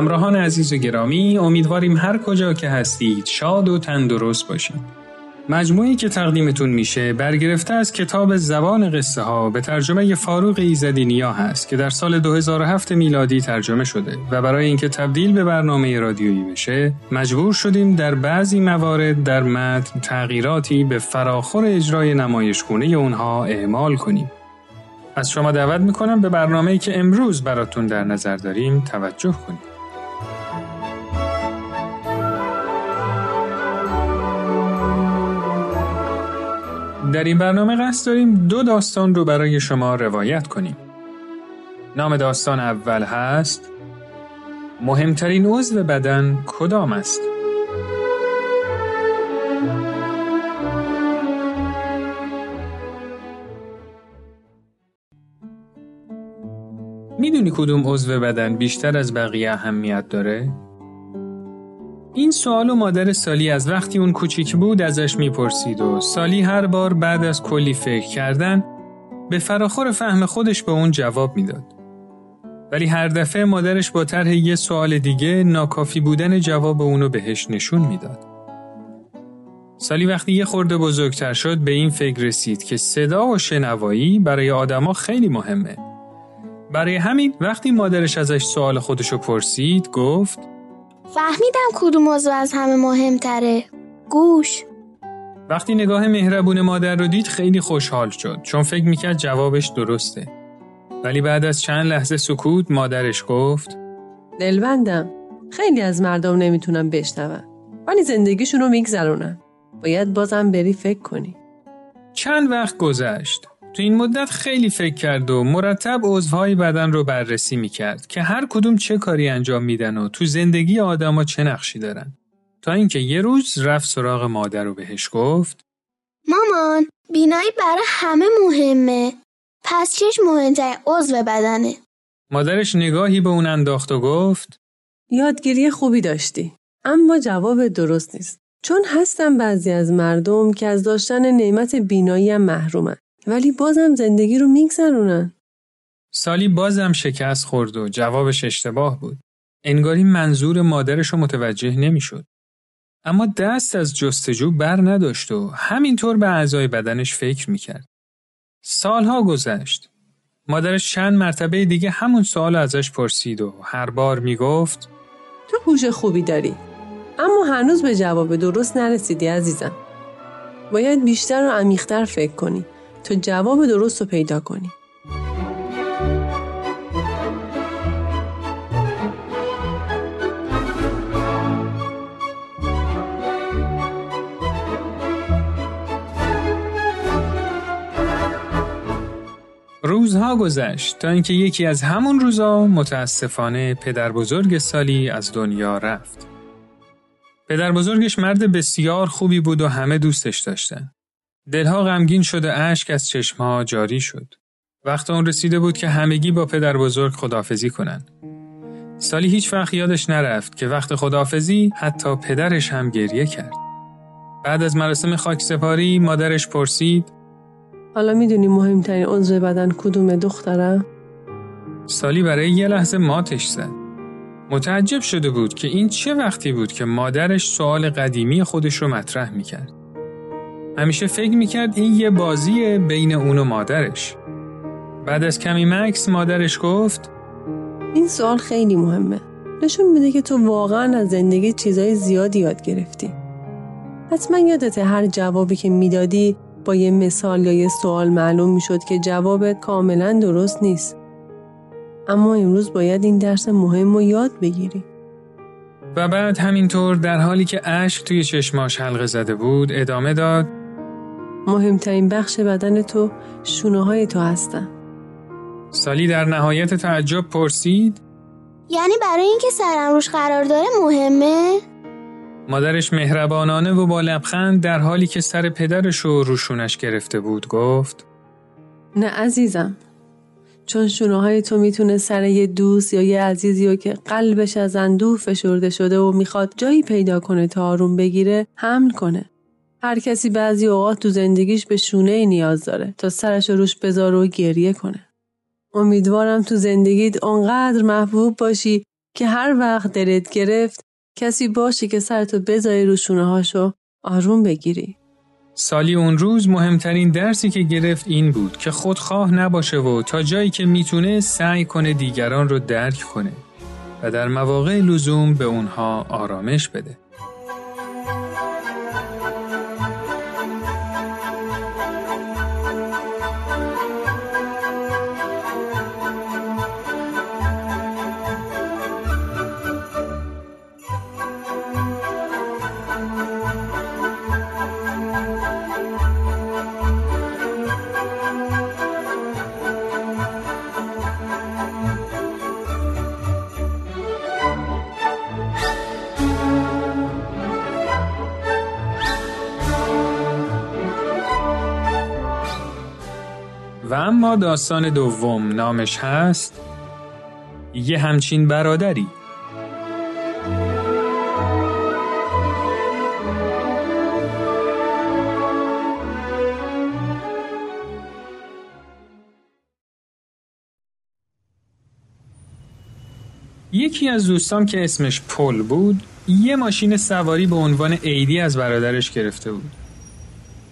همراهان عزیز و گرامی امیدواریم هر کجا که هستید شاد و تندرست باشید. مجموعی که تقدیمتون میشه برگرفته از کتاب زبان قصه ها به ترجمه فاروق ایزدی نیا هست که در سال 2007 میلادی ترجمه شده و برای اینکه تبدیل به برنامه رادیویی بشه مجبور شدیم در بعضی موارد در متن تغییراتی به فراخور اجرای نمایشگونه اونها اعمال کنیم. از شما دعوت می‌کنم به برنامه‌ای که امروز براتون در نظر داریم توجه کنید. در این برنامه قصد داریم دو داستان رو برای شما روایت کنیم. نام داستان اول هست مهمترین عضو بدن کدام است؟ می‌دونی کدوم عضو بدن بیشتر از بقیه اهمیت داره؟ این سوال و مادر سالی از وقتی اون کوچیک بود ازش می‌پرسید و سالی هر بار بعد از کلی فکر کردن به فراخور فهم خودش به اون جواب می‌داد. ولی هر دفعه مادرش با طرح یه سوال دیگه ناکافی بودن جواب اونو بهش نشون می‌داد. سالی وقتی یه خورده بزرگتر شد به این فکر رسید که صدا و شنوایی برای آدما خیلی مهمه. برای همین وقتی مادرش ازش سوال خودشو پرسید گفت فهمیدم کدوم موضوع از همه مهمتره. گوش. وقتی نگاه مهربون مادر رو دید خیلی خوشحال شد چون فکر می‌کرد جوابش درسته. ولی بعد از چند لحظه سکوت مادرش گفت دلبندم. خیلی از مردم نمی‌تونم بشنون. ولی زندگیشون رو میگذرونن. باید بازم بری فکر کنی. چند وقت گذشت. تو این مدت خیلی فکر کرد و مرتب عضوهای بدن رو بررسی می‌کرد که هر کدوم چه کاری انجام میدن و تو زندگی آدما چه نقشی دارن. تا اینکه یه روز رفت سراغ مادر رو بهش گفت مامان بینایی برای همه مهمه. پس چش مهمترین عضو بدنه؟ مادرش نگاهی به اون انداخت و گفت یادگیری خوبی داشتی اما جواب درست نیست. چون هستن بعضی از مردم که از داشتن نعمت بینایی هم محرومن. ولی بازم زندگی رو میگذرونن. سالی بازم شکست خورد و جوابش اشتباه بود. انگاری منظور مادرش رو متوجه نمی‌شد. اما دست از جستجو بر نداشت و همینطور به اعضای بدنش فکر می‌کرد. سالها گذشت. مادرش چند مرتبه دیگه همون سوال ازش پرسید و هر بار می‌گفت تو هوش خوبی داری اما هنوز به جواب درست نرسیدی عزیزم. باید بیشتر و عمیقتر فکر کنی تا جواب درست رو پیدا کنی. روزها گذشت تا اینکه یکی از همون روزا متاسفانه پدر بزرگ سالی از دنیا رفت. پدر بزرگش مرد بسیار خوبی بود و همه دوستش داشتن. دلها غمگین شد و اشک از چشمها جاری شد. وقت اون رسیده بود که همگی با پدر بزرگ خدافزی کنند. سالی هیچ وقت یادش نرفت که وقت خدافزی حتی پدرش هم گریه کرد. بعد از مراسم خاک سپاری مادرش پرسید حالا می‌دونی مهمترین عضو بدن کدوم دخترم؟ سالی برای یه لحظه ماتش زد. متعجب شده بود که این چه وقتی بود که مادرش سوال قدیمی خودش رو مطرح می‌کرد. همیشه فکر می‌کرد این یه بازیه بین اون و مادرش. بعد از کمی مکس مادرش گفت این سوال خیلی مهمه. نشون میده که تو واقعا از زندگی چیزای زیادی یاد گرفتی. حتما یادت هر جوابی که می‌دادی با یه مثال یا یه سوال معلوم می‌شد که جوابت کاملا درست نیست. اما امروز باید این درس مهم رو یاد بگیری. و بعد همینطور در حالی که اشک توی چشماش حلقه زده بود ادامه داد مهمترین بخش بدن تو شونه های تو هستن. سالی در نهایت تعجب پرسید یعنی برای اینکه سرم روش قرار داره مهمه؟ مادرش مهربانانه و با لبخند در حالی که سر پدرش رو روشونش گرفته بود گفت نه عزیزم چون شونه های تو می‌تونه سر یه دوست یا یه عزیزی و که قلبش از اندوه فشرده شده و می‌خواد جایی پیدا کنه تا آروم بگیره حمل کنه. هر کسی بعضی اوقات تو زندگیش به شونه ای نیاز داره تا سرش روش بذاره و گریه کنه. امیدوارم تو زندگیت اونقدر محبوب باشی که هر وقت دلت گرفت کسی باشه که سرتو بذاری رو شونه هاشو آروم بگیری. سالی اون روز مهمترین درسی که گرفت این بود که خودخواه نباشه و تا جایی که می‌تونه سعی کنه دیگران رو درک کنه و در مواقع لزوم به اونها آرامش بده. و اما داستان دوم نامش هست یه همچین برادری. یکی از دوستام که اسمش پل بود یه ماشین سواری به عنوان عیدی از برادرش گرفته بود.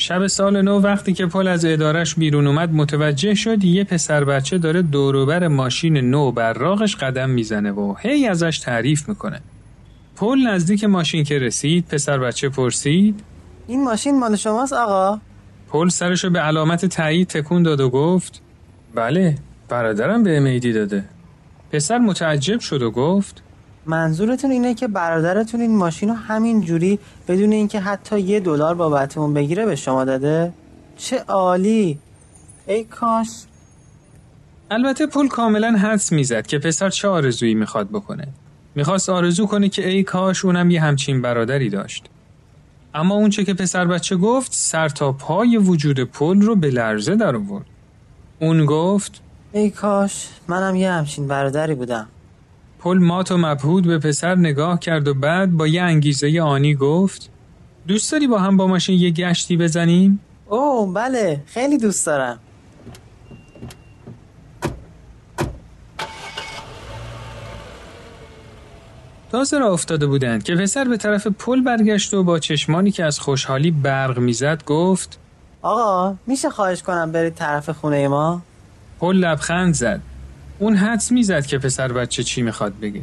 شب سال نو وقتی که پل از ادارش بیرون اومد متوجه شد یه پسر بچه داره دوروبر ماشین نو براغش قدم می‌زنه و هی ازش تعریف می‌کنه. پل نزدیک ماشین که رسید پسر بچه پرسید این ماشین مال شماست آقا؟ پل سرشو به علامت تایید تکون داد و گفت بله برادرم به میدی داده. پسر متعجب شد و گفت منظورتون اینه که برادرتون این ماشین رو همین جوری بدون اینکه حتی یه دلار بابتمون بگیره به شما داده؟ چه عالی! ای کاش البته پل کاملا حدس می‌زد که پسر چه آرزویی می‌خواد بکنه. می‌خواست آرزو کنه که ای کاش اونم یه همچین برادری داشت. اما اونچه که پسر بچه گفت سر تا پای وجود پل رو به لرزه در آورد. اون گفت ای کاش منم یه همچین برادری بودم پل مات و مبهود به پسر نگاه کرد و بعد با یه انگیزه آنی گفت دوست داری با هم با ماشین یه گشتی بزنیم؟ اوه بله خیلی دوست دارم تازه را افتاده بودند که پسر به طرف پل برگشت و با چشمانی که از خوشحالی برق می‌زد گفت آقا میشه خواهش کنم برید طرف خونه ما؟ پل لبخند زد اون حدس می‌زد که پسر بچه چی می‌خواد بگه.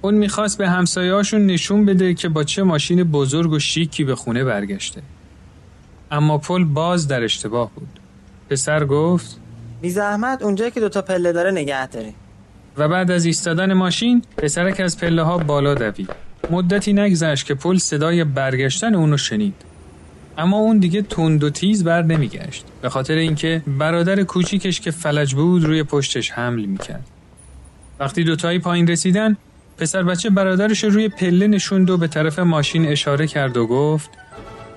اون می‌خواست به همسایهاشون نشون بده که با چه ماشین بزرگ و شیکی به خونه برگشته. اما پل باز در اشتباه بود. پسر گفت بی زحمت اونجایی که دوتا پله داره نگه داری. و بعد از ایستادن ماشین پسرک از پله ها بالا دوید. مدتی نگذشت که پل صدای برگشتن اونو شنید. اما اون دیگه تند و تیز بر نمیگشت. به خاطر اینکه برادر کوچیکش که فلج بود روی پشتش حمل می‌کرد. وقتی دوتایی پایین رسیدن پسر بچه برادرش روی پله نشوند و به طرف ماشین اشاره کرد و گفت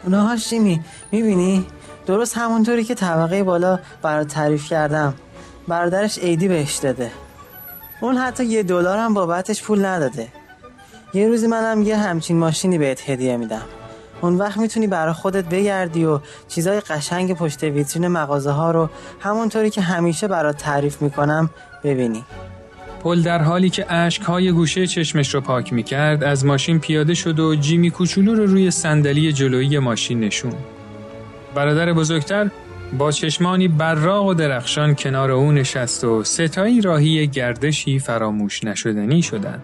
اونها شیمی می‌بینی؟ درست همونطوری که طبقه بالا برات تعریف کردم. برادرش عیدی بهش داده. اون حتی یه دلار هم بابتش پول نداده. یه روزی منم یه همچین ماشینی بهت هدیه میدم. اون وقت می‌تونی برای خودت بگردی و چیزای قشنگ پشت ویترین مغازه ها رو همونطوری که همیشه برات تعریف می‌کنم ببینی پل در حالی که های گوشه چشمش رو پاک می‌کرد از ماشین پیاده شد و جیمی کوچولو رو روی صندلی جلویی ماشین نشون. برادر بزرگتر با چشمانی براق و درخشان کنار او نشست و ستایی راهی گردشی فراموش نشدنی شدند.